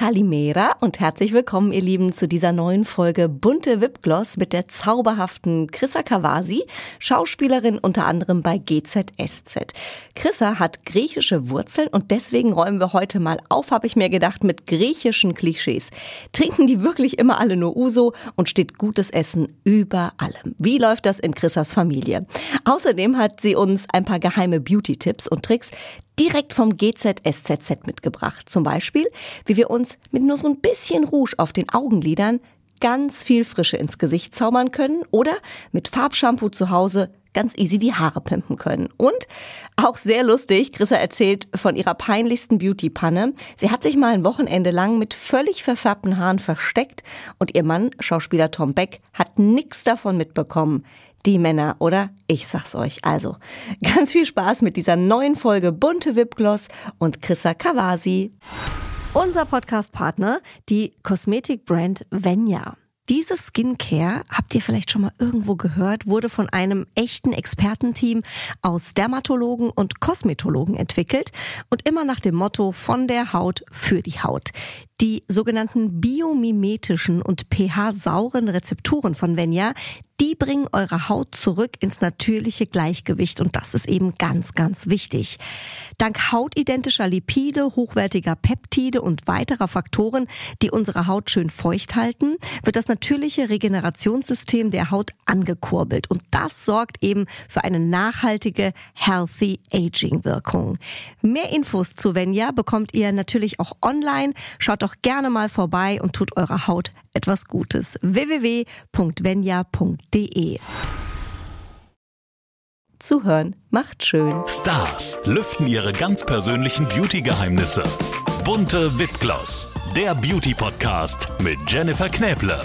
Kalimera und herzlich willkommen, ihr Lieben, zu dieser neuen Folge Bunte Wipgloss mit der zauberhaften Chrissa Kawasi, Schauspielerin unter anderem bei GZSZ. Chrissa hat griechische Wurzeln und deswegen räumen wir heute mal auf, habe ich mir gedacht, mit griechischen Klischees. Trinken die wirklich immer alle nur Uso und steht gutes Essen über allem. Wie läuft das in Chrissas Familie? Außerdem hat sie uns ein paar geheime Beauty-Tipps und Tricks, direkt vom GZSZZ mitgebracht. Zum Beispiel, wie wir uns mit nur so ein bisschen Rouge auf den Augenlidern ganz viel Frische ins Gesicht zaubern können oder mit Farbshampoo zu Hause ganz easy die Haare pimpen können. Und auch sehr lustig, Chrissa erzählt von ihrer peinlichsten Beauty-Panne. Sie hat sich mal ein Wochenende lang mit völlig verfärbten Haaren versteckt und ihr Mann, Schauspieler Tom Beck, hat nichts davon mitbekommen die Männer, oder? Ich sag's euch. Also, ganz viel Spaß mit dieser neuen Folge Bunte Wipgloss und Chrissa Kawasi. Unser Podcast-Partner, die Kosmetikbrand Venya. Diese Skincare, habt ihr vielleicht schon mal irgendwo gehört, wurde von einem echten Expertenteam aus Dermatologen und Kosmetologen entwickelt und immer nach dem Motto von der Haut für die Haut. Die sogenannten biomimetischen und pH-sauren Rezepturen von Venya, die bringen eure Haut zurück ins natürliche Gleichgewicht und das ist eben ganz, ganz wichtig. Dank hautidentischer Lipide, hochwertiger Peptide und weiterer Faktoren, die unsere Haut schön feucht halten, wird das natürliche Regenerationssystem der Haut angekurbelt und das sorgt eben für eine nachhaltige Healthy Aging Wirkung. Mehr Infos zu Venya bekommt ihr natürlich auch online. Schaut doch gerne mal vorbei und tut eurer Haut etwas Gutes. www.venya.de Zuhören macht schön. Stars lüften ihre ganz persönlichen Beauty-Geheimnisse. Bunte Wipgloss, der Beauty-Podcast mit Jennifer Knäble.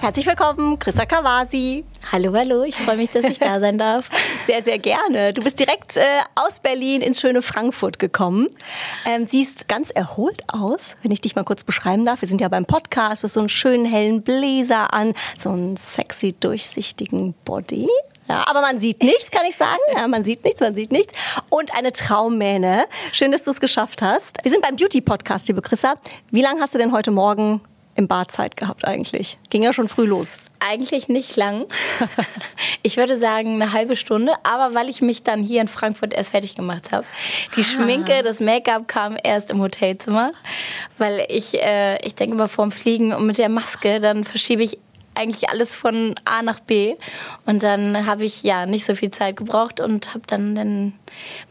Herzlich willkommen, Christa Kawasi. Hallo, hallo, ich freue mich, dass ich da sein darf. Sehr, sehr gerne. Du bist direkt äh, aus Berlin ins schöne Frankfurt gekommen. Ähm, siehst ganz erholt aus, wenn ich dich mal kurz beschreiben darf. Wir sind ja beim Podcast, du hast so einen schönen hellen Bläser an, so einen sexy durchsichtigen Body. Ja, aber man sieht nichts, kann ich sagen. Ja, man sieht nichts, man sieht nichts. Und eine Traummähne. Schön, dass du es geschafft hast. Wir sind beim Beauty-Podcast, liebe Chrissa. Wie lange hast du denn heute Morgen im Bad Zeit gehabt eigentlich? Ging ja schon früh los. Eigentlich nicht lang. Ich würde sagen eine halbe Stunde, aber weil ich mich dann hier in Frankfurt erst fertig gemacht habe. Die ah. Schminke, das Make-up kam erst im Hotelzimmer, weil ich, äh, ich denke mal vorm Fliegen und mit der Maske, dann verschiebe ich eigentlich alles von A nach B. Und dann habe ich ja nicht so viel Zeit gebraucht und habe dann, dann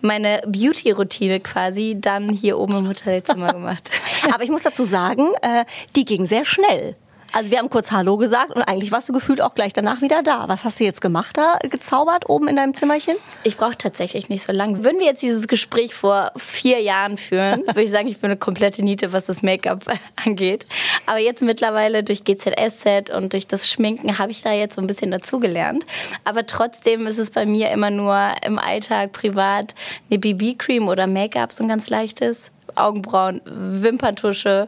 meine Beauty-Routine quasi dann hier oben im Hotelzimmer gemacht. Aber ich muss dazu sagen, äh, die ging sehr schnell. Also wir haben kurz Hallo gesagt und eigentlich warst du gefühlt auch gleich danach wieder da. Was hast du jetzt gemacht da, gezaubert oben in deinem Zimmerchen? Ich brauche tatsächlich nicht so lange. Würden wir jetzt dieses Gespräch vor vier Jahren führen, würde ich sagen, ich bin eine komplette Niete, was das Make-up angeht. Aber jetzt mittlerweile durch GZSZ und durch das Schminken habe ich da jetzt so ein bisschen dazugelernt. Aber trotzdem ist es bei mir immer nur im Alltag privat eine BB-Cream oder Make-up, so ein ganz leichtes. Augenbrauen, Wimperntusche,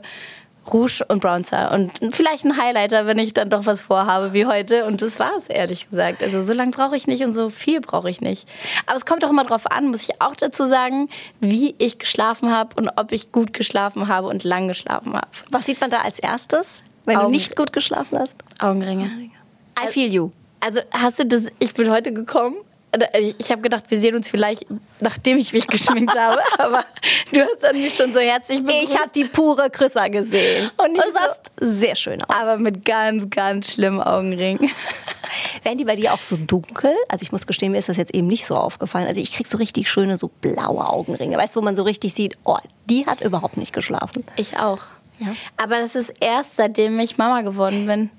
Rouge und Bronzer und vielleicht ein Highlighter, wenn ich dann doch was vorhabe wie heute. Und das war es, ehrlich gesagt. Also so lange brauche ich nicht und so viel brauche ich nicht. Aber es kommt auch immer darauf an, muss ich auch dazu sagen, wie ich geschlafen habe und ob ich gut geschlafen habe und lang geschlafen habe. Was sieht man da als erstes, wenn Augen du nicht gut geschlafen hast? Augenringe. I feel you. Also hast du das, ich bin heute gekommen ich habe gedacht, wir sehen uns vielleicht, nachdem ich mich geschminkt habe, aber du hast dann mich schon so herzlich begrüßt. Ich habe die pure Chrissa gesehen. Und, du sahst so, sehr schön aus. Aber mit ganz, ganz schlimmen Augenringen. Werden die bei dir auch so dunkel? Also ich muss gestehen, mir ist das jetzt eben nicht so aufgefallen. Also ich krieg so richtig schöne, so blaue Augenringe. Weißt du, wo man so richtig sieht, oh, die hat überhaupt nicht geschlafen. Ich auch. Ja. Aber das ist erst, seitdem ich Mama geworden bin.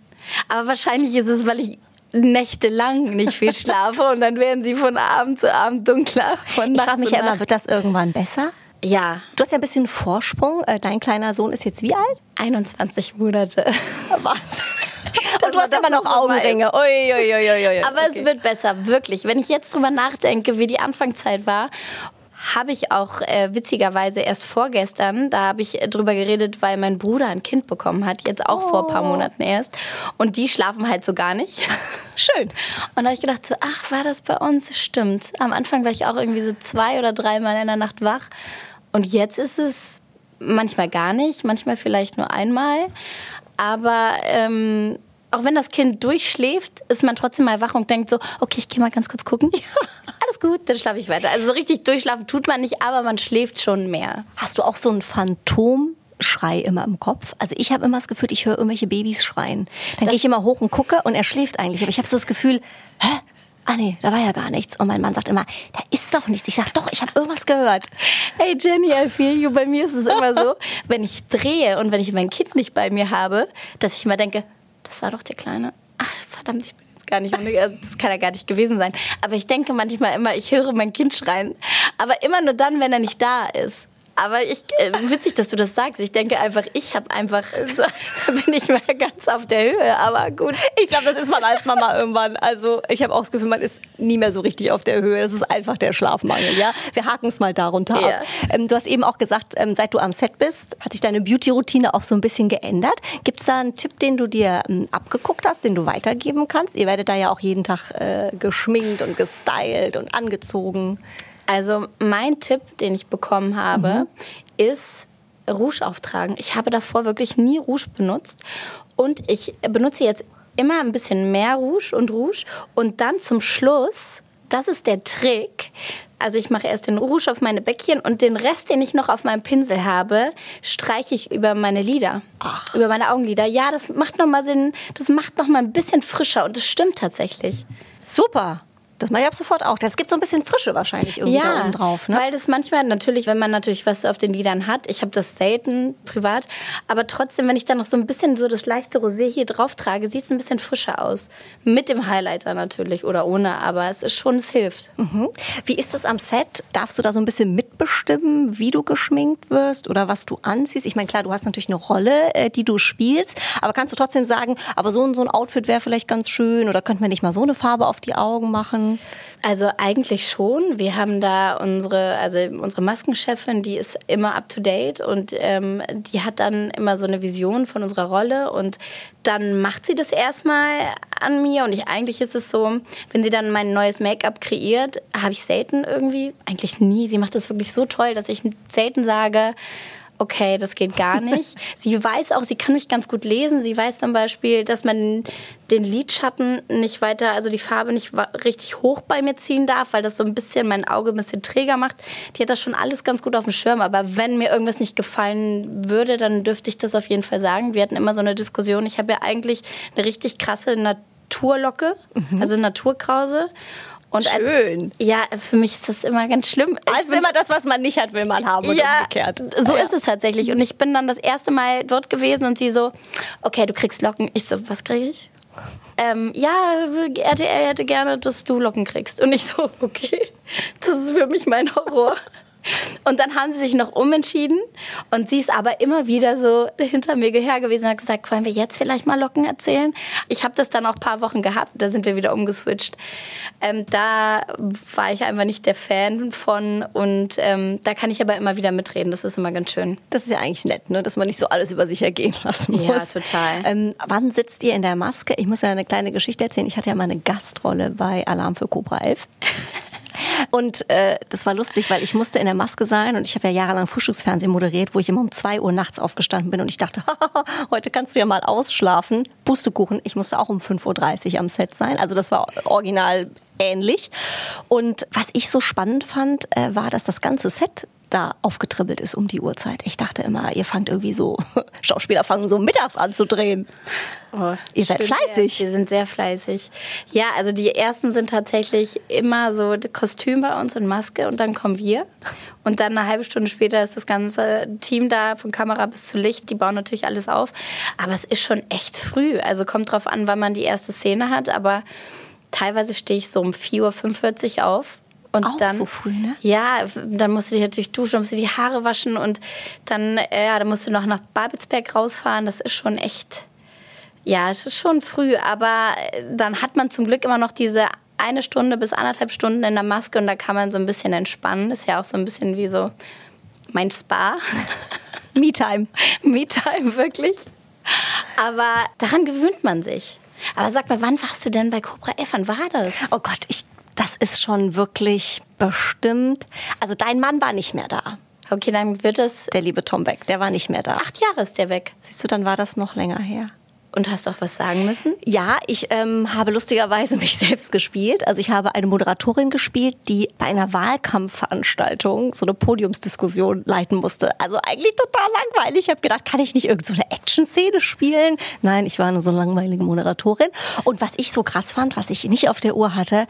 Aber wahrscheinlich ist es, weil ich nächtelang nicht viel schlafe und dann werden sie von Abend zu Abend dunkler. Von ich frage mich ja immer, wird das irgendwann besser? Ja. Du hast ja ein bisschen Vorsprung. Äh, dein kleiner Sohn ist jetzt wie alt? 21 Monate. Was? Und du hast immer noch Augenringe. Ui, ui, ui, Aber okay. es wird besser, wirklich. Wenn ich jetzt drüber nachdenke, wie die Anfangszeit war habe ich auch äh, witzigerweise erst vorgestern, da habe ich äh, drüber geredet, weil mein Bruder ein Kind bekommen hat, jetzt auch oh. vor ein paar. Monaten erst. Und die schlafen halt so gar nicht. Schön. Und da habe ich gedacht, so, ach, war das bei uns? Stimmt. Am Anfang war ich auch irgendwie so zwei oder dreimal in der Nacht wach. Und jetzt ist es manchmal gar nicht, manchmal vielleicht nur einmal. Aber ähm, auch wenn das Kind durchschläft, ist man trotzdem mal wach und denkt so, okay, ich gehe mal ganz kurz gucken. Ja. Alles gut, dann schlafe ich weiter. Also so richtig durchschlafen tut man nicht, aber man schläft schon mehr. Hast du auch so ein Phantom? Schrei immer im Kopf. Also ich habe immer das Gefühl, ich höre irgendwelche Babys schreien. Dann gehe ich immer hoch und gucke und er schläft eigentlich. Aber ich habe so das Gefühl, hä? Ah nee, da war ja gar nichts. Und mein Mann sagt immer, da ist doch nichts. Ich sage, doch, ich habe irgendwas gehört. Hey Jenny, I feel you. Bei mir ist es immer so, wenn ich drehe und wenn ich mein Kind nicht bei mir habe, dass ich immer denke, das war doch der Kleine. Ach, verdammt, ich bin gar nicht, das kann ja gar nicht gewesen sein. Aber ich denke manchmal immer, ich höre mein Kind schreien. Aber immer nur dann, wenn er nicht da ist. Aber ich, äh, witzig, dass du das sagst. Ich denke einfach, ich habe einfach, bin ich mal ganz auf der Höhe. Aber gut. Ich glaube, das ist man als Mama irgendwann. Also ich habe auch das Gefühl, man ist nie mehr so richtig auf der Höhe. Das ist einfach der Schlafmangel. Ja, wir haken es mal darunter ja. ab. Ähm, du hast eben auch gesagt, ähm, seit du am Set bist, hat sich deine Beauty-Routine auch so ein bisschen geändert. Gibt es da einen Tipp, den du dir ähm, abgeguckt hast, den du weitergeben kannst? Ihr werdet da ja auch jeden Tag äh, geschminkt und gestylt und angezogen. Also mein Tipp, den ich bekommen habe, mhm. ist Rouge auftragen. Ich habe davor wirklich nie Rouge benutzt und ich benutze jetzt immer ein bisschen mehr Rouge und Rouge und dann zum Schluss, das ist der Trick. Also ich mache erst den Rouge auf meine Bäckchen und den Rest, den ich noch auf meinem Pinsel habe, streiche ich über meine Lider, Ach. über meine Augenlider. Ja, das macht noch mal Sinn, das macht noch mal ein bisschen frischer und das stimmt tatsächlich. Super. Das mache ich ab sofort auch. Das gibt so ein bisschen Frische wahrscheinlich irgendwie ja, da oben drauf. Ne? weil das manchmal natürlich, wenn man natürlich was auf den Lidern hat, ich habe das selten privat, aber trotzdem, wenn ich dann noch so ein bisschen so das leichte Rosé hier drauf trage, sieht es ein bisschen frischer aus. Mit dem Highlighter natürlich oder ohne, aber es ist schon, es hilft. Mhm. Wie ist das am Set? Darfst du da so ein bisschen mitbestimmen, wie du geschminkt wirst oder was du anziehst? Ich meine, klar, du hast natürlich eine Rolle, äh, die du spielst, aber kannst du trotzdem sagen, aber so und so ein Outfit wäre vielleicht ganz schön oder könnte man nicht mal so eine Farbe auf die Augen machen? Also eigentlich schon. Wir haben da unsere, also unsere Maskenchefin, die ist immer up to date und ähm, die hat dann immer so eine Vision von unserer Rolle und dann macht sie das erstmal an mir und ich eigentlich ist es so, wenn sie dann mein neues Make-up kreiert, habe ich selten irgendwie, eigentlich nie. Sie macht das wirklich so toll, dass ich selten sage, okay, das geht gar nicht. sie weiß auch, sie kann mich ganz gut lesen. Sie weiß zum Beispiel, dass man den Lidschatten nicht weiter, also die Farbe nicht richtig hoch bei mir ziehen darf, weil das so ein bisschen mein Auge ein bisschen träger macht. Die hat das schon alles ganz gut auf dem Schirm. Aber wenn mir irgendwas nicht gefallen würde, dann dürfte ich das auf jeden Fall sagen. Wir hatten immer so eine Diskussion. Ich habe ja eigentlich eine richtig krasse Naturlocke, mhm. also Naturkrause. Und Schön. ja, für mich ist das immer ganz schlimm. Ich also immer das, was man nicht hat, will man haben und ja, umgekehrt. So ah, ja. ist es tatsächlich. Und ich bin dann das erste Mal dort gewesen und sie so, okay, du kriegst Locken. Ich so, was kriege ich? Ähm, ja, RTL hätte gerne, dass du Locken kriegst. Und ich so, okay, das ist für mich mein Horror. Und dann haben sie sich noch umentschieden und sie ist aber immer wieder so hinter mir her gewesen und hat gesagt, wollen wir jetzt vielleicht mal Locken erzählen? Ich habe das dann auch ein paar Wochen gehabt, da sind wir wieder umgeswitcht. Ähm, da war ich einfach nicht der Fan von und ähm, da kann ich aber immer wieder mitreden, das ist immer ganz schön. Das ist ja eigentlich nett, ne? dass man nicht so alles über sich ergehen lassen muss. Ja, total. Ähm, wann sitzt ihr in der Maske? Ich muss ja eine kleine Geschichte erzählen. Ich hatte ja mal eine Gastrolle bei Alarm für Cobra 11. Und äh, das war lustig, weil ich musste in der Maske sein und ich habe ja jahrelang Frühstücksfernsehen moderiert, wo ich immer um zwei Uhr nachts aufgestanden bin und ich dachte, heute kannst du ja mal ausschlafen. Pustekuchen, ich musste auch um 5.30 Uhr am Set sein. Also das war original ähnlich. Und was ich so spannend fand, äh, war, dass das ganze Set da aufgetribbelt ist um die Uhrzeit. Ich dachte immer, ihr fangt irgendwie so, Schauspieler fangen so mittags an zu drehen. Oh, ihr seid fleißig. Wir sind sehr fleißig. Ja, also die ersten sind tatsächlich immer so Kostüm bei uns und Maske und dann kommen wir. Und dann eine halbe Stunde später ist das ganze Team da, von Kamera bis zu Licht. Die bauen natürlich alles auf. Aber es ist schon echt früh. Also kommt drauf an, wann man die erste Szene hat. Aber teilweise stehe ich so um 4.45 Uhr auf und auch dann, so früh, ne? Ja, dann musst du dich natürlich duschen, musst du die Haare waschen und dann, äh, ja, dann musst du noch nach Babelsberg rausfahren. Das ist schon echt, ja, es ist schon früh, aber äh, dann hat man zum Glück immer noch diese eine Stunde bis anderthalb Stunden in der Maske und da kann man so ein bisschen entspannen. Ist ja auch so ein bisschen wie so mein Spa. Me-Time. Me-Time, wirklich. Aber daran gewöhnt man sich. Aber sag mal, wann warst du denn bei Cobra F? Wann war das? Oh Gott, ich das ist schon wirklich bestimmt. Also dein Mann war nicht mehr da. Okay, dann wird es. Der liebe Tom Beck, der war nicht mehr da. Acht Jahre ist der weg. Siehst du, dann war das noch länger her. Und hast auch was sagen müssen? Ja, ich ähm, habe lustigerweise mich selbst gespielt. Also ich habe eine Moderatorin gespielt, die bei einer Wahlkampfveranstaltung so eine Podiumsdiskussion leiten musste. Also eigentlich total langweilig. Ich habe gedacht, kann ich nicht irgendeine so Action-Szene spielen? Nein, ich war nur so eine langweilige Moderatorin. Und was ich so krass fand, was ich nicht auf der Uhr hatte,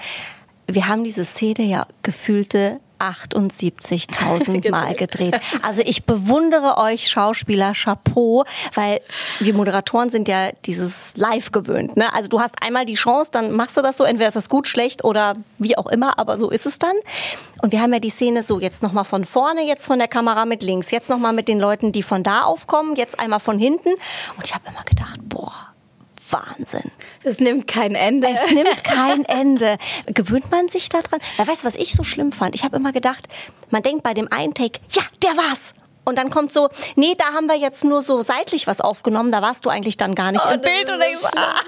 wir haben diese Szene ja gefühlte 78.000 Mal gedreht. Also ich bewundere euch Schauspieler, Chapeau, weil wir Moderatoren sind ja dieses Live gewöhnt. Ne? Also du hast einmal die Chance, dann machst du das so, entweder ist das gut, schlecht oder wie auch immer, aber so ist es dann. Und wir haben ja die Szene so, jetzt nochmal von vorne, jetzt von der Kamera mit links, jetzt nochmal mit den Leuten, die von da aufkommen, jetzt einmal von hinten. Und ich habe immer gedacht, boah, Wahnsinn. Es nimmt kein Ende. Es nimmt kein Ende. Gewöhnt man sich daran? Ja, weißt du, was ich so schlimm fand? Ich habe immer gedacht, man denkt bei dem einen Take, ja, der war's. Und dann kommt so, nee, da haben wir jetzt nur so seitlich was aufgenommen, da warst du eigentlich dann gar nicht oh, im Bild. Und denkst, ah.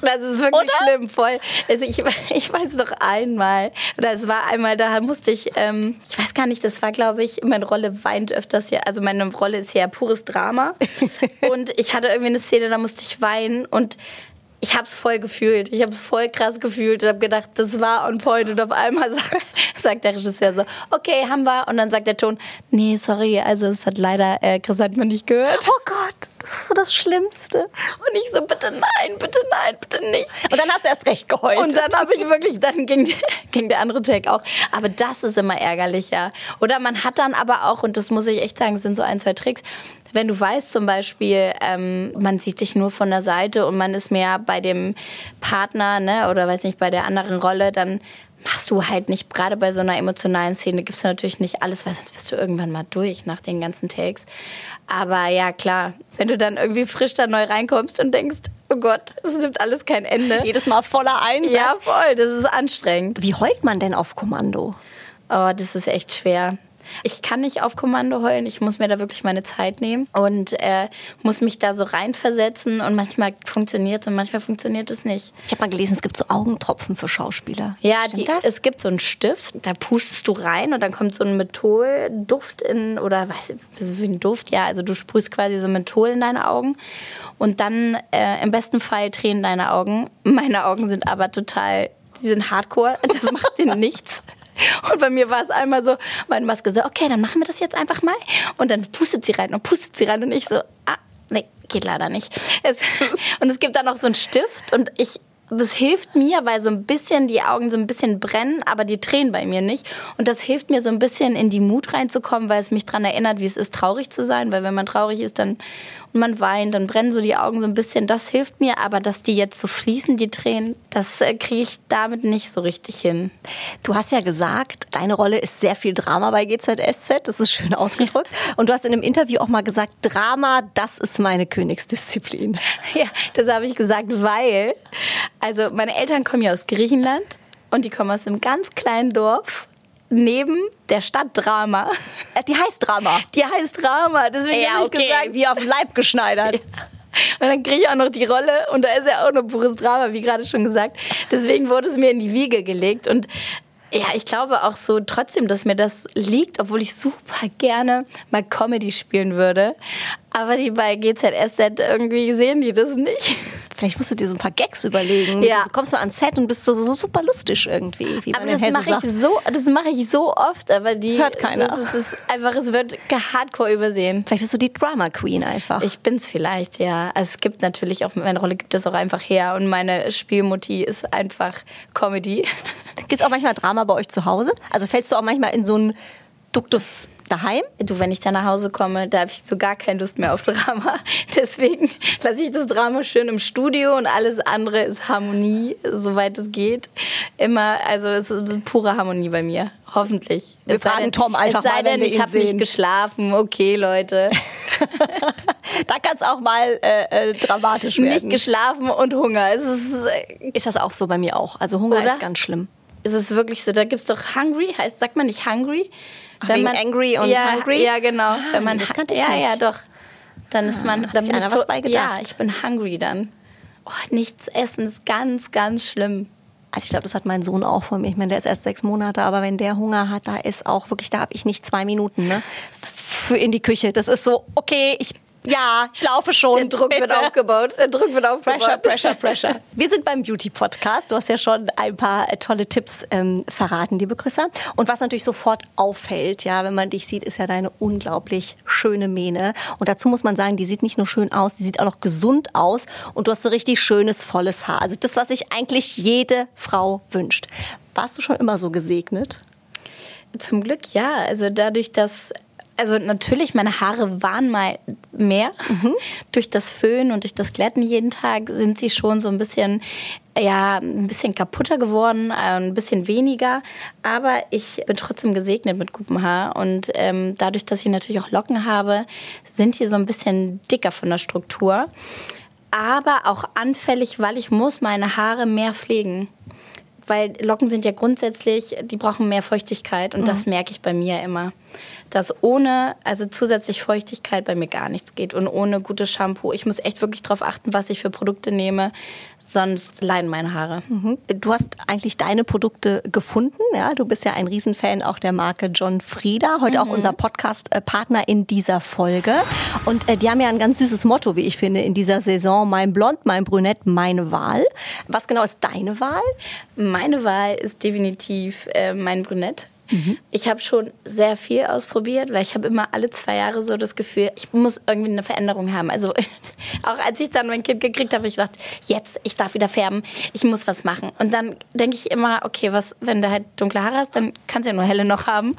Das ist wirklich oder? schlimm, voll. Also ich, ich weiß noch einmal, oder es war einmal, da musste ich, ähm, ich weiß gar nicht, das war, glaube ich, meine Rolle weint öfters hier. Also meine Rolle ist ja pures Drama. und ich hatte irgendwie eine Szene, da musste ich weinen und ich habe es voll gefühlt. Ich habe es voll krass gefühlt und habe gedacht, das war on point. Und auf einmal sagt, der Regisseur so, okay, haben wir. Und dann sagt der Ton, nee, sorry, also es hat leider, äh, Chris hat man nicht gehört. Oh Gott, so das Schlimmste. Und ich so, bitte nein, bitte nein, bitte nicht. Und dann hast du erst recht geheult. Und dann habe ich wirklich, dann ging, ging der andere Tag auch. Aber das ist immer ärgerlicher. Oder man hat dann aber auch, und das muss ich echt sagen, sind so ein, zwei Tricks, wenn du weißt zum Beispiel, ähm, man sieht dich nur von der Seite und man ist mehr bei dem Partner ne, oder weiß nicht, bei der anderen Rolle, dann machst du halt nicht, gerade bei so einer emotionalen Szene gibst du natürlich nicht alles, weil sonst bist du irgendwann mal durch nach den ganzen Takes. Aber ja, klar, wenn du dann irgendwie frisch da neu reinkommst und denkst, oh Gott, es nimmt alles kein Ende. Jedes Mal voller Einsatz. Ja, voll, das ist anstrengend. Wie heult man denn auf Kommando? Oh, das ist echt schwer. Ich kann nicht auf Kommando heulen, ich muss mir da wirklich meine Zeit nehmen und äh, muss mich da so reinversetzen und manchmal funktioniert es und manchmal funktioniert es nicht. Ich habe mal gelesen, es gibt so Augentropfen für Schauspieler. Ja, die, es gibt so einen Stift, da pustest du rein und dann kommt so ein Mentholduft in, oder weiß ich, wie ein Duft, ja, also du sprühst quasi so Menthol in deine Augen und dann äh, im besten Fall tränen deine Augen. Meine Augen sind aber total die sind hardcore, das macht dir nichts. Und bei mir war es einmal so, meine Maske so, okay, dann machen wir das jetzt einfach mal. Und dann pustet sie rein und pustet sie rein und ich so, ah, nee, geht leider nicht. Es, und es gibt dann noch so einen Stift und ich das hilft mir, weil so ein bisschen die Augen so ein bisschen brennen, aber die Tränen bei mir nicht. Und das hilft mir so ein bisschen in die Mut reinzukommen, weil es mich daran erinnert, wie es ist, traurig zu sein. Weil wenn man traurig ist, dann und man weint, dann brennen so die Augen so ein bisschen. Das hilft mir, aber dass die jetzt so fließen, die Tränen, das äh, kriege ich damit nicht so richtig hin. Du hast ja gesagt, deine Rolle ist sehr viel Drama bei GZSZ. Das ist schön ausgedrückt. Und du hast in einem Interview auch mal gesagt, Drama, das ist meine Königsdisziplin. Ja, das habe ich gesagt, weil, also meine Eltern kommen ja aus Griechenland und die kommen aus einem ganz kleinen Dorf neben der Stadt Drama. Äh, die heißt Drama. Die heißt Drama. Deswegen ja, okay. ich gesagt, wie auf den Leib geschneidert. Ja. Und dann kriege ich auch noch die Rolle und da ist ja auch noch pures Drama, wie gerade schon gesagt. Deswegen wurde es mir in die Wiege gelegt und ja, ich glaube auch so trotzdem, dass mir das liegt, obwohl ich super gerne mal Comedy spielen würde. Aber die bei GZSZ irgendwie sehen die das nicht. Vielleicht musst du dir so ein paar Gags überlegen. Ja. Du kommst so ans Set und bist so, so super lustig irgendwie, wie aber das mache ich so, das mache ich so oft, aber die hört keiner. Es ist einfach, es wird hardcore übersehen. Vielleicht bist du die Drama Queen einfach. Ich bin's vielleicht, ja. Also es gibt natürlich auch meine Rolle gibt es auch einfach her und meine Spielmutti ist einfach Comedy. Gibt es auch manchmal Drama bei euch zu Hause? Also fällst du auch manchmal in so einen Duktus daheim? Du, wenn ich da nach Hause komme, da habe ich so gar keine Lust mehr auf Drama. Deswegen lasse ich das Drama schön im Studio und alles andere ist Harmonie, soweit es geht. Immer, also es ist pure Harmonie bei mir. Hoffentlich. Wir es fragen denn, Tom einfach es sei mal, denn, ich habe nicht geschlafen. Okay, Leute. da kann es auch mal äh, äh, dramatisch werden. Nicht geschlafen und Hunger. Ist, äh, ist das auch so bei mir auch. Also Hunger Oder? ist ganz schlimm. Ist es wirklich so? Da gibt es doch Hungry, heißt, sagt man nicht Hungry? Ach, wenn man, angry und ja, hungry? Ja, genau. Ah, wenn man, das kannte ich ja, nicht. Ja, doch. Dann ist man, ah, dann bin ich was beigedacht. Ja, ich bin hungry dann. Oh, nichts essen ist ganz, ganz schlimm. Also ich glaube, das hat mein Sohn auch von mir. Ich meine, der ist erst sechs Monate, aber wenn der Hunger hat, da ist auch wirklich, da habe ich nicht zwei Minuten ne, für in die Küche. Das ist so, okay, ich ja, ich laufe schon. Der Druck bitte. wird aufgebaut. Der Druck wird aufgebaut. Pressure, Pressure, Pressure. Wir sind beim Beauty Podcast. Du hast ja schon ein paar äh, tolle Tipps ähm, verraten, liebe Chrissa. Und was natürlich sofort auffällt, ja, wenn man dich sieht, ist ja deine unglaublich schöne Mähne. Und dazu muss man sagen, die sieht nicht nur schön aus, die sieht auch noch gesund aus. Und du hast so richtig schönes, volles Haar. Also das, was sich eigentlich jede Frau wünscht. Warst du schon immer so gesegnet? Zum Glück ja. Also dadurch, dass also natürlich, meine Haare waren mal mehr. Mhm. Durch das Föhn und durch das Glätten jeden Tag sind sie schon so ein bisschen, ja, ein bisschen kaputter geworden, äh, ein bisschen weniger. Aber ich bin trotzdem gesegnet mit gutem Haar. Und ähm, dadurch, dass ich natürlich auch Locken habe, sind die so ein bisschen dicker von der Struktur. Aber auch anfällig, weil ich muss meine Haare mehr pflegen weil Locken sind ja grundsätzlich, die brauchen mehr Feuchtigkeit und mhm. das merke ich bei mir immer dass ohne, also zusätzlich Feuchtigkeit bei mir gar nichts geht und ohne gutes Shampoo. Ich muss echt wirklich darauf achten, was ich für Produkte nehme, sonst leiden meine Haare. Mhm. Du hast eigentlich deine Produkte gefunden, ja? Du bist ja ein Riesenfan auch der Marke John Frieda, heute mhm. auch unser Podcast-Partner in dieser Folge. Und äh, die haben ja ein ganz süßes Motto, wie ich finde, in dieser Saison: Mein Blond, mein Brünett, meine Wahl. Was genau ist deine Wahl? Meine Wahl ist definitiv äh, mein Brünett. Mhm. Ich habe schon sehr viel ausprobiert, weil ich habe immer alle zwei Jahre so das Gefühl, ich muss irgendwie eine Veränderung haben. Also auch als ich dann mein Kind gekriegt habe, ich gedacht, jetzt, ich darf wieder färben, ich muss was machen. Und dann denke ich immer, okay, was, wenn du halt dunkle Haare hast, dann kannst du ja nur helle noch haben.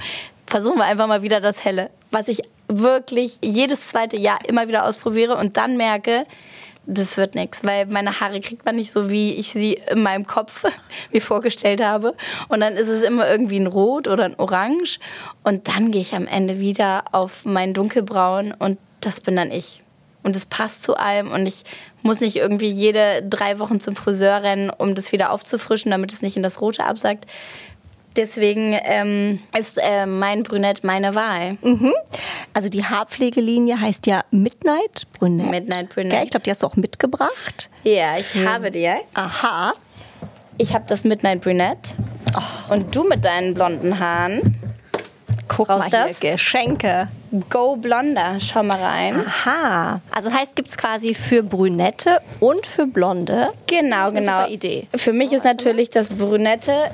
Versuchen wir einfach mal wieder das helle. Was ich wirklich jedes zweite Jahr immer wieder ausprobiere und dann merke, das wird nichts, weil meine Haare kriegt man nicht so, wie ich sie in meinem Kopf mir vorgestellt habe. Und dann ist es immer irgendwie ein Rot oder ein Orange. Und dann gehe ich am Ende wieder auf mein Dunkelbraun und das bin dann ich. Und es passt zu allem und ich muss nicht irgendwie jede drei Wochen zum Friseur rennen, um das wieder aufzufrischen, damit es nicht in das Rote absackt. Deswegen ähm, ist äh, mein Brünett meine Wahl. Mhm. Also die Haarpflegelinie heißt ja Midnight Brünett. Midnight Brünett. Ja, ich glaube, die hast du auch mitgebracht. Ja, ich hm. habe die. Aha. Ich habe das Midnight Brünett. Oh. Und du mit deinen blonden Haaren. Guck Brauchst mal hier, das? Geschenke. Go Blonder, schau mal rein. Aha. Also das heißt, gibt es quasi für Brünette und für Blonde. Genau, genau. Idee. Für mich ist natürlich das Brünette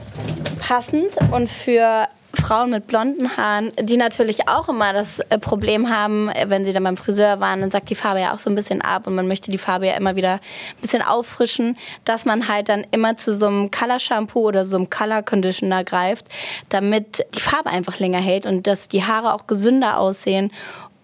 passend und für Frauen mit blonden Haaren, die natürlich auch immer das äh, Problem haben, äh, wenn sie dann beim Friseur waren, dann sagt die Farbe ja auch so ein bisschen ab und man möchte die Farbe ja immer wieder ein bisschen auffrischen, dass man halt dann immer zu so einem Color Shampoo oder so einem Color Conditioner greift, damit die Farbe einfach länger hält und dass die Haare auch gesünder aussehen.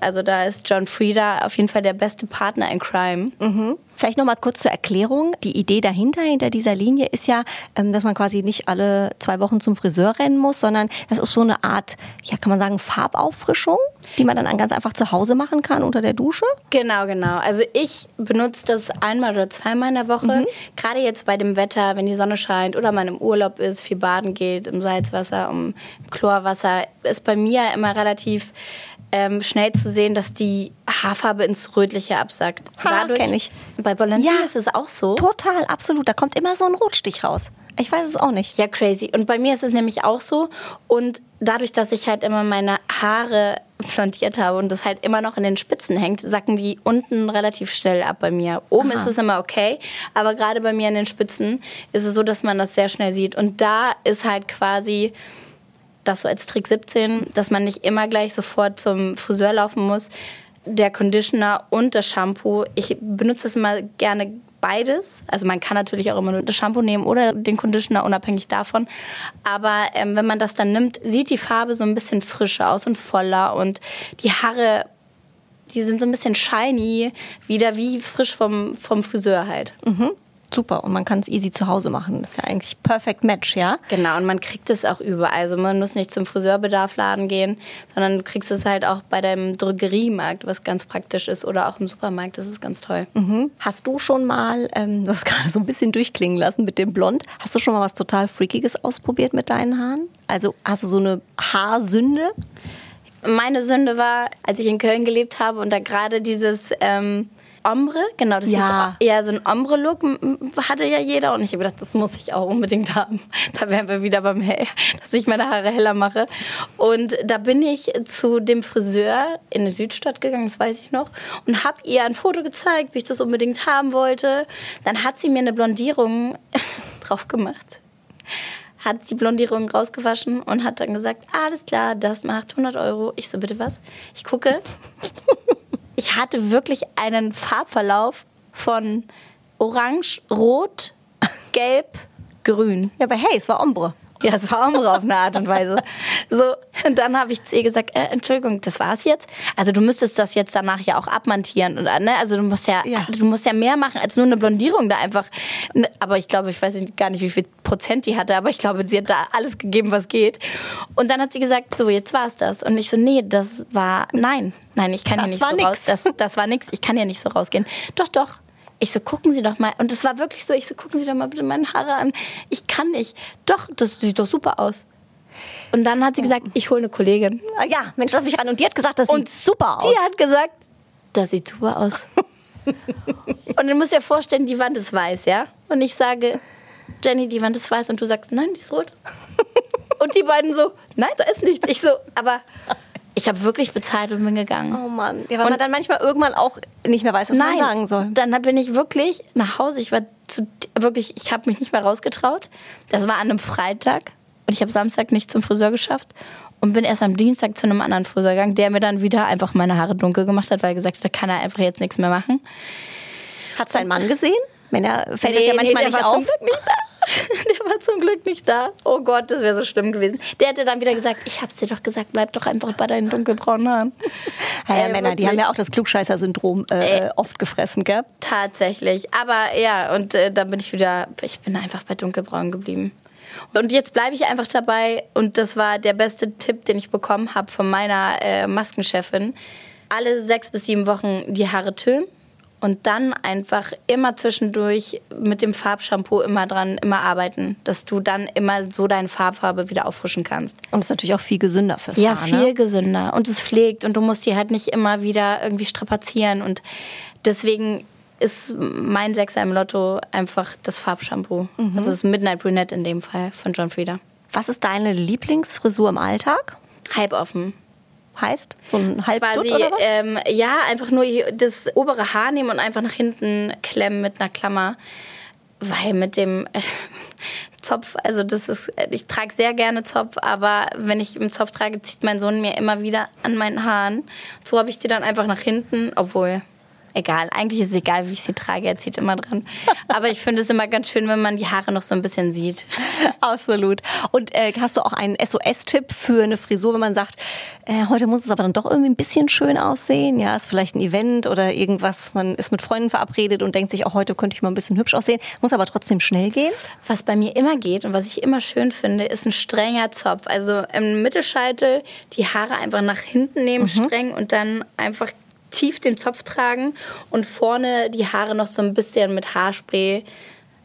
Also da ist John Frieda auf jeden Fall der beste Partner in Crime. Mhm. Vielleicht noch mal kurz zur Erklärung. Die Idee dahinter, hinter dieser Linie ist ja, ähm, dass man quasi nicht alle zwei Wochen zum Friseur rennen muss, sondern das ist so eine Art, ja, kann man sagen, Farbauffrischung, die man dann ganz einfach zu Hause machen kann unter der Dusche. Genau, genau. Also ich benutze das einmal oder zweimal in der Woche. Mhm. Gerade jetzt bei dem Wetter, wenn die Sonne scheint oder man im Urlaub ist, viel baden geht, im Salzwasser, im Chlorwasser, ist bei mir immer relativ ähm, schnell zu sehen, dass die Haarfarbe ins Rötliche absackt. Ha, kenne ich. Bei Balenciaga ja, ist es auch so. Total, absolut. Da kommt immer so ein Rotstich raus. Ich weiß es auch nicht. Ja, crazy. Und bei mir ist es nämlich auch so. Und dadurch, dass ich halt immer meine Haare blondiert habe und das halt immer noch in den Spitzen hängt, sacken die unten relativ schnell ab bei mir. Oben Aha. ist es immer okay, aber gerade bei mir in den Spitzen ist es so, dass man das sehr schnell sieht. Und da ist halt quasi das so als Trick 17, dass man nicht immer gleich sofort zum Friseur laufen muss. Der Conditioner und das Shampoo. Ich benutze das immer gerne beides. Also man kann natürlich auch immer nur das Shampoo nehmen oder den Conditioner, unabhängig davon. Aber ähm, wenn man das dann nimmt, sieht die Farbe so ein bisschen frischer aus und voller und die Haare, die sind so ein bisschen shiny, wieder wie frisch vom, vom Friseur halt. Mhm super und man kann es easy zu Hause machen. Das ist ja eigentlich perfect match, ja? Genau, und man kriegt es auch überall. Also man muss nicht zum Friseurbedarfladen gehen, sondern du kriegst es halt auch bei deinem Drogeriemarkt, was ganz praktisch ist, oder auch im Supermarkt. Das ist ganz toll. Mhm. Hast du schon mal, ähm, du hast gerade so ein bisschen durchklingen lassen mit dem Blond, hast du schon mal was total Freakiges ausprobiert mit deinen Haaren? Also hast du so eine Haarsünde? Meine Sünde war, als ich in Köln gelebt habe und da gerade dieses... Ähm, Ombre, genau, das Ja. ist eher so ein Ombre-Look, hatte ja jeder. Und ich habe gedacht, das muss ich auch unbedingt haben. Da wären wir wieder beim Hell, dass ich meine Haare heller mache. Und da bin ich zu dem Friseur in die Südstadt gegangen, das weiß ich noch, und habe ihr ein Foto gezeigt, wie ich das unbedingt haben wollte. Dann hat sie mir eine Blondierung drauf gemacht hat die Blondierung rausgewaschen und hat dann gesagt, alles klar, das macht 100 Euro. Ich so, bitte was? Ich gucke. Ich hatte wirklich einen Farbverlauf von orange, rot, gelb, grün. Ja, aber hey, es war Ombre. Ja, es war Ombre auf eine Art und Weise. So, und dann habe ich zu ihr gesagt, äh, Entschuldigung, das war's jetzt. Also du müsstest das jetzt danach ja auch abmontieren und ne? Also du musst ja, Ja. du musst ja mehr machen als nur eine Blondierung da einfach. Ne, Aber ich glaube, ich weiß gar nicht, wie viel Prozent die hatte, aber ich glaube, sie hat da alles gegeben, was geht. Und dann hat sie gesagt, so jetzt war's das. Und ich so, nee, das war nein, nein, ich kann Das ja nicht so nix. raus. Das, das war nix. Ich kann ja nicht so rausgehen. Doch, doch. Ich so, gucken Sie doch mal. Und das war wirklich so, ich so, gucken Sie doch mal bitte meine Haare an. Ich kann nicht. Doch, das sieht doch super aus. Und dann hat sie gesagt, ich hole eine Kollegin. Ja, Mensch, lass mich ran. Und die hat gesagt, das sieht super aus. Die hat gesagt, das sieht super aus. und du musst dir vorstellen, die Wand ist weiß, ja? Und ich sage, Jenny, die Wand ist weiß. Und du sagst, nein, die ist rot. und die beiden so, nein, da ist nichts. Ich so, aber ich habe wirklich bezahlt und bin gegangen. Oh Mann. Ja, weil man dann manchmal irgendwann auch nicht mehr weiß, was man sagen soll. Dann bin ich wirklich nach Hause. Ich war zu, wirklich, ich habe mich nicht mehr rausgetraut. Das war an einem Freitag und ich habe Samstag nicht zum Friseur geschafft und bin erst am Dienstag zu einem anderen Friseur gegangen, der mir dann wieder einfach meine Haare dunkel gemacht hat, weil er gesagt hat, da kann er einfach jetzt nichts mehr machen. Hat sein Mann gesehen? Wenn er fällt es ja manchmal der nicht war auf. Zum Glück nicht da. Zum Glück nicht da. Oh Gott, das wäre so schlimm gewesen. Der hätte dann wieder gesagt, ich hab's dir doch gesagt, bleib doch einfach bei deinen dunkelbraunen Haaren. Ja, ja, Ey, Männer, die wirklich. haben ja auch das Klugscheißer-Syndrom äh, oft gefressen, gell? Tatsächlich. Aber ja, und äh, dann bin ich wieder, ich bin einfach bei dunkelbraun geblieben. Und jetzt bleibe ich einfach dabei. Und das war der beste Tipp, den ich bekommen habe von meiner äh, Maskenchefin. Alle sechs bis sieben Wochen die Haare tönen. Und dann einfach immer zwischendurch mit dem Farbshampoo immer dran, immer arbeiten, dass du dann immer so deine Farbfarbe wieder auffrischen kannst. Und ist natürlich auch viel gesünder fürs Ja, Haar, viel ne? gesünder. Und es pflegt und du musst die halt nicht immer wieder irgendwie strapazieren. Und deswegen ist mein Sechser im Lotto einfach das Farbshampoo. Mhm. Also das Midnight Brunette in dem Fall von John Frieda. Was ist deine Lieblingsfrisur im Alltag? Halb offen. Heißt? So ein Halbdutt Quasi, oder was? ähm, ja, einfach nur das obere Haar nehmen und einfach nach hinten klemmen mit einer Klammer. Weil mit dem äh, Zopf, also das ist, ich trage sehr gerne Zopf, aber wenn ich im Zopf trage, zieht mein Sohn mir immer wieder an meinen Haaren. So habe ich die dann einfach nach hinten, obwohl, egal, eigentlich ist es egal, wie ich sie trage, er zieht immer dran. Aber ich finde es immer ganz schön, wenn man die Haare noch so ein bisschen sieht. Absolut. Und äh, hast du auch einen SOS-Tipp für eine Frisur, wenn man sagt, äh, heute muss es aber dann doch irgendwie ein bisschen schön aussehen? Ja, ist vielleicht ein Event oder irgendwas, man ist mit Freunden verabredet und denkt sich, auch heute könnte ich mal ein bisschen hübsch aussehen, muss aber trotzdem schnell gehen? Was bei mir immer geht und was ich immer schön finde, ist ein strenger Zopf. Also im Mittelscheitel die Haare einfach nach hinten nehmen, streng und dann einfach tief den Zopf tragen und vorne die Haare noch so ein bisschen mit Haarspray.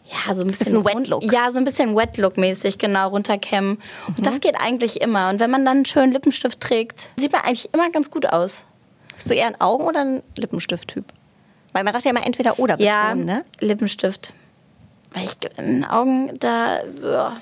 Ja, so ein bisschen, bisschen Wet rund- Look. Ja, so ein bisschen Wet Look mäßig, genau, runterkämmen. Und das geht eigentlich immer. Und wenn man dann einen schönen Lippenstift trägt, sieht man eigentlich immer ganz gut aus. Bist du eher ein Augen- oder ein Lippenstift-Typ? Weil man sagt ja immer entweder oder Ja, betonen, ne? Lippenstift. Weil ich in den Augen, da ja,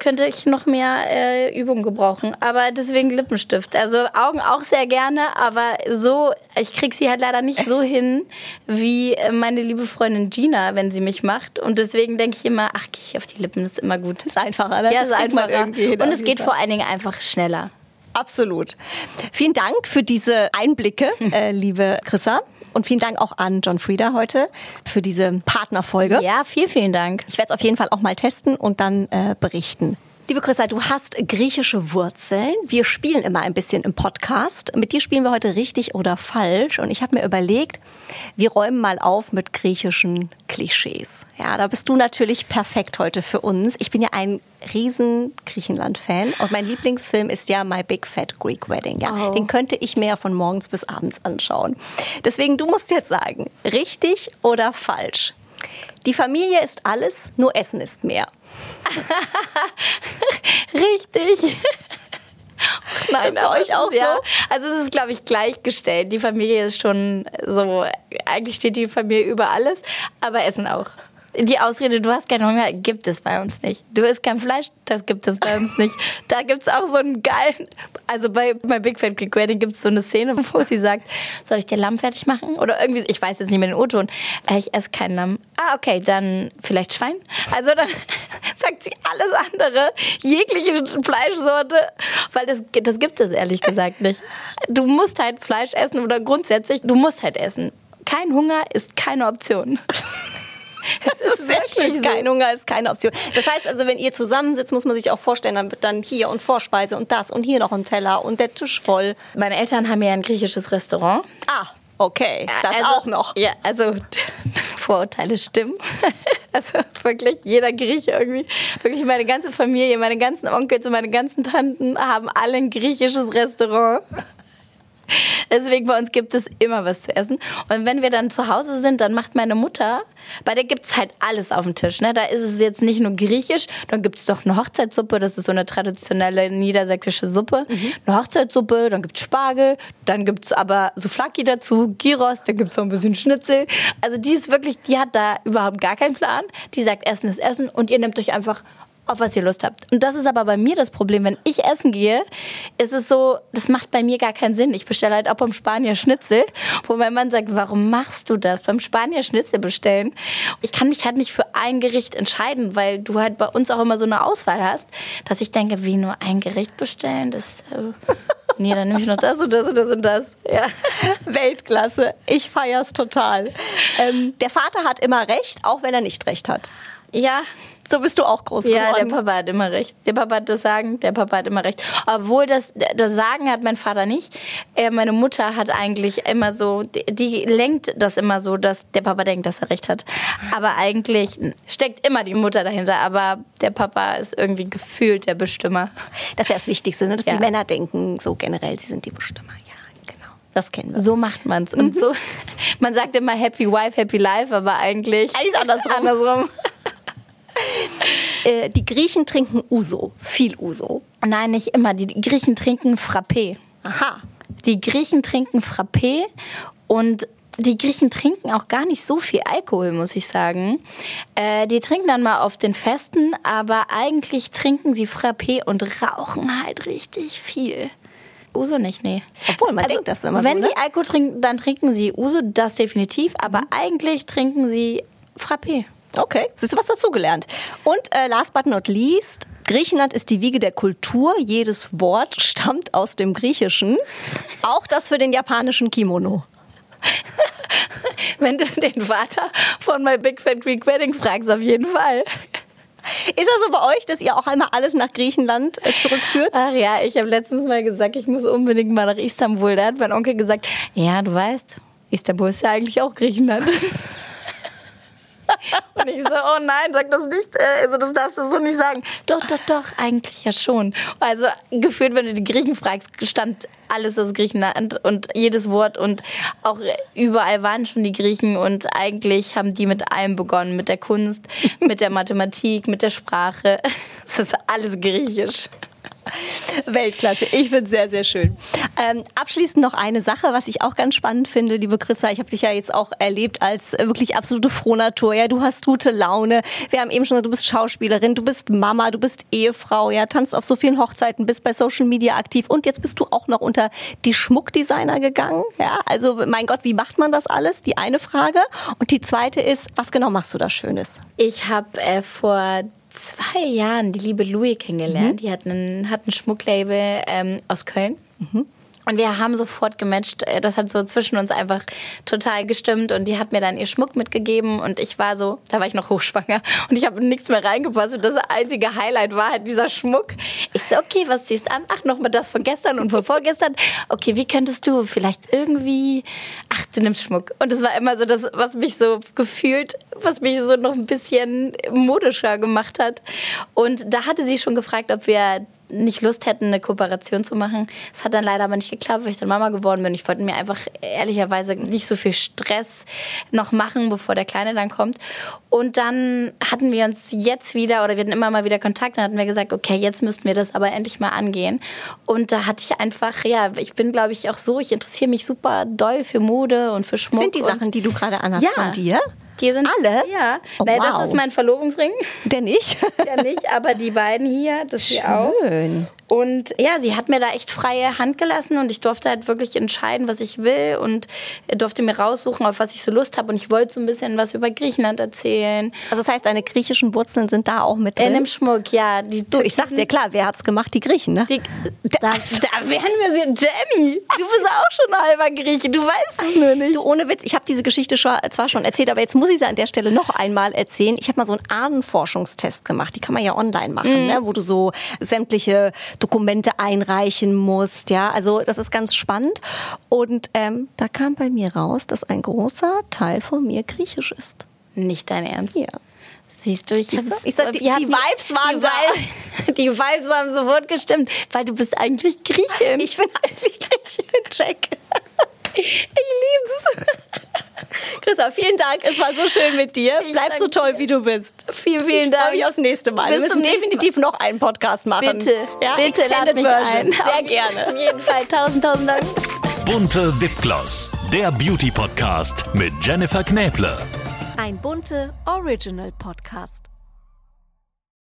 könnte ich noch mehr äh, Übung gebrauchen. Aber deswegen Lippenstift. Also Augen auch sehr gerne, aber so, ich krieg sie halt leider nicht so hin wie äh, meine liebe Freundin Gina, wenn sie mich macht. Und deswegen denke ich immer, ach, gehe ich auf die Lippen, das ist immer gut. Ist einfacher, ne? Ja, Das ist einfacher. Und es geht vor allen Dingen einfach schneller. Absolut. Vielen Dank für diese Einblicke, äh, liebe Chrissa. Und vielen Dank auch an John Frieda heute für diese Partnerfolge. Ja, vielen, vielen Dank. Ich werde es auf jeden Fall auch mal testen und dann äh, berichten. Liebe Christa, du hast griechische Wurzeln. Wir spielen immer ein bisschen im Podcast. Mit dir spielen wir heute richtig oder falsch. Und ich habe mir überlegt, wir räumen mal auf mit griechischen Klischees. Ja, da bist du natürlich perfekt heute für uns. Ich bin ja ein riesen Griechenland-Fan und mein Lieblingsfilm ist ja My Big Fat Greek Wedding. Ja, Oh. den könnte ich mir von morgens bis abends anschauen. Deswegen, du musst jetzt sagen, richtig oder falsch? Die Familie ist alles, nur Essen ist mehr. Richtig. Nein, ist das bei euch auch ja, so? Also es ist, glaube ich, gleichgestellt. Die Familie ist schon so, eigentlich steht die Familie über alles, aber Essen auch. Die Ausrede, du hast keinen Hunger, gibt es bei uns nicht. Du isst kein Fleisch, das gibt es bei uns nicht. Da gibt es auch so einen geilen, also bei, bei Big Fat Greek Wedding gibt es so eine Szene, wo sie sagt, soll ich dir Lamm fertig machen? Oder irgendwie, ich weiß jetzt nicht mehr den O-Ton, äh, ich esse kein Lamm. Ah, okay, dann vielleicht Schwein? Also dann sagt sie alles andere, jegliche Fleischsorte, weil das, das gibt es ehrlich gesagt nicht. Du musst halt Fleisch essen oder grundsätzlich, du musst halt essen. Kein Hunger ist keine Option. Das ist sehr schön. Kein Hunger ist keine Option. Das heißt also, wenn ihr zusammensitzt, muss man sich auch vorstellen, dann wird dann hier und Vorspeise und das und hier noch ein Teller und der Tisch voll. Meine Eltern haben ja ein griechisches Restaurant. Ah, okay. Das also, auch noch. Ja, also Vorurteile stimmen. Also wirklich jeder Grieche irgendwie, wirklich meine ganze Familie, meine ganzen Onkels und meine ganzen Tanten haben alle ein griechisches Restaurant. Deswegen bei uns gibt es immer was zu essen. Und wenn wir dann zu Hause sind, dann macht meine Mutter, bei der gibt es halt alles auf dem Tisch. Ne? Da ist es jetzt nicht nur griechisch, dann gibt es doch eine Hochzeitssuppe, das ist so eine traditionelle niedersächsische Suppe. Mhm. Eine Hochzeitssuppe, dann gibt es Spargel, dann gibt es aber Souflaki dazu, Gyros, dann gibt es noch ein bisschen Schnitzel. Also die ist wirklich, die hat da überhaupt gar keinen Plan. Die sagt, Essen ist Essen und ihr nehmt euch einfach auf was ihr Lust habt. Und das ist aber bei mir das Problem. Wenn ich essen gehe, ist es so, das macht bei mir gar keinen Sinn. Ich bestelle halt auch beim Spanier Schnitzel, wo mein Mann sagt, warum machst du das? Beim Spanier Schnitzel bestellen. Ich kann mich halt nicht für ein Gericht entscheiden, weil du halt bei uns auch immer so eine Auswahl hast, dass ich denke, wie nur ein Gericht bestellen, das... Äh Nee, dann nehme ich noch das und das und das und das. Ja. Weltklasse. Ich feier's total. Ähm, der Vater hat immer recht, auch wenn er nicht recht hat. Ja, so bist du auch groß geworden. Ja, der Papa hat immer recht. Der Papa hat das Sagen, der Papa hat immer recht. Obwohl das, das Sagen hat mein Vater nicht. Meine Mutter hat eigentlich immer so, die, die lenkt das immer so, dass der Papa denkt, dass er recht hat. Aber eigentlich steckt immer die Mutter dahinter. Aber der Papa ist irgendwie gefühlt der Bestimmer. Das ist ja das Wichtigste, ne? dass ja. die Männer denken, so generell, sie sind die Bestimmer. Ja, genau. Das kennen wir. So macht man's. Und so, man sagt immer Happy Wife, Happy Life, aber eigentlich. Eigentlich andersrum. andersrum. Äh, die Griechen trinken Uso, viel Uso. Nein, nicht immer. Die Griechen trinken Frappé. Aha. Die Griechen trinken Frappé und die Griechen trinken auch gar nicht so viel Alkohol, muss ich sagen. Äh, die trinken dann mal auf den Festen, aber eigentlich trinken sie Frappé und rauchen halt richtig viel. Uso nicht, nee. Obwohl, man also, denkt das immer Wenn so, ne? sie Alkohol trinken, dann trinken sie Uso, das definitiv, aber mhm. eigentlich trinken sie Frappé. Okay, siehst du was dazugelernt. Und äh, last but not least, Griechenland ist die Wiege der Kultur. Jedes Wort stammt aus dem Griechischen. Auch das für den japanischen Kimono. Wenn du den Vater von My Big Fat Greek Wedding fragst, auf jeden Fall. Ist das so bei euch, dass ihr auch einmal alles nach Griechenland äh, zurückführt? Ach ja, ich habe letztens mal gesagt, ich muss unbedingt mal nach Istanbul. Da hat mein Onkel gesagt, ja, du weißt, Istanbul ist ja eigentlich auch Griechenland. Und ich so, oh nein, sag das nicht, äh, also das darfst du so nicht sagen. Doch, doch, doch, eigentlich ja schon. Also gefühlt, wenn du die Griechen fragst, stand alles aus Griechenland und jedes Wort und auch überall waren schon die Griechen und eigentlich haben die mit allem begonnen, mit der Kunst, mit der Mathematik, mit der Sprache. Es ist alles griechisch. Weltklasse. Ich finde es sehr, sehr schön. Ähm, abschließend noch eine Sache, was ich auch ganz spannend finde, liebe Christa. Ich habe dich ja jetzt auch erlebt als wirklich absolute Frohnatur. Ja, du hast gute Laune. Wir haben eben schon gesagt, du bist Schauspielerin, du bist Mama, du bist Ehefrau, ja, tanzt auf so vielen Hochzeiten, bist bei Social Media aktiv und jetzt bist du auch noch unter die Schmuckdesigner gegangen. Ja, also mein Gott, wie macht man das alles? Die eine Frage. Und die zweite ist, was genau machst du da Schönes? Ich habe äh, vor zwei Jahren die liebe Louis kennengelernt. Mhm. Die hat, einen, hat ein Schmucklabel ähm, aus Köln. Mhm. Und wir haben sofort gematcht. Äh, das hat so zwischen uns einfach total gestimmt. Und die hat mir dann ihr Schmuck mitgegeben. Und ich war so, da war ich noch hochschwanger. Und ich habe nichts mehr reingepasst. Und das einzige Highlight war halt dieser Schmuck. Ich so, okay, was ziehst du an? Ach, nochmal das von gestern und von vorgestern. Okay, wie könntest du vielleicht irgendwie, ach, du nimmst Schmuck. Und das war immer so das, was mich so gefühlt, was mich so noch ein bisschen modischer gemacht hat. Und da hatte sie schon gefragt, ob wir nicht Lust hätten, eine Kooperation zu machen. Es hat dann leider aber nicht geklappt, weil ich dann Mama geworden bin. Ich wollte mir einfach ehrlicherweise nicht so viel Stress noch machen, bevor der Kleine dann kommt. Und dann hatten wir uns jetzt wieder, oder wir hatten immer mal wieder Kontakt, dann hatten wir gesagt, okay, jetzt müssten wir das aber endlich mal angehen. Und da hatte ich einfach, ja, ich bin, glaube ich, auch so, ich interessiere mich super doll für Mode und für Schmuck. Sind die Sachen, die du gerade anhast Ja. von dir? Die sind Alle? Ja. Oh, nee, wow. das ist mein Verlobungsring. Der nicht? ja nicht, aber die beiden hier, das hier auch. Schön. Und ja, sie hat mir da echt freie Hand gelassen und ich durfte halt wirklich entscheiden, was ich will und durfte mir raussuchen, auf was ich so Lust habe. Und ich wollte so ein bisschen was über Griechenland erzählen. Also das heißt, deine griechischen Wurzeln sind da auch mit In drin? dem Schmuck, ja. Die du, ich sag's dir klar, wer hat's gemacht? Die Griechen, ne? Die, da, da werden wir sie. Jenny, du bist auch schon halber Grieche, du weißt es nur nicht. Du, ohne Witz, ich habe diese Geschichte zwar schon erzählt, aber jetzt muss ich sie an der Stelle noch einmal erzählen. Ich habe mal so einen Ahnenforschungstest gemacht, die kann man ja online machen, ne? wo du so sämtliche Dokumente einreichen musst. Ja, also das ist ganz spannend. Und ähm, da kam bei mir raus, dass ein großer Teil von mir griechisch ist. Nicht dein Ernst? Ja. Siehst du, ich, Das ist- ich sag, die- die Vibes waren die Vibes, die Vibes haben sofort gestimmt, weil du bist eigentlich Griechin. Ich bin eigentlich Griechin, Jack. Ich lieb's. Christa, vielen Dank. Es war so schön mit dir. Ich Bleib so toll, wie du bist. Vielen, vielen Ich freue Dank. mich aufs nächste Mal. Bis Wir müssen definitiv noch einen Podcast machen. Bitte, ja? bitte lad Extended mich Version. ein. Sehr gerne. Auf jeden Fall. Tausend, tausend Dank. Bunte Wipgloss, der Beauty Podcast mit Jennifer Knäble. Ein bunte Original Podcast.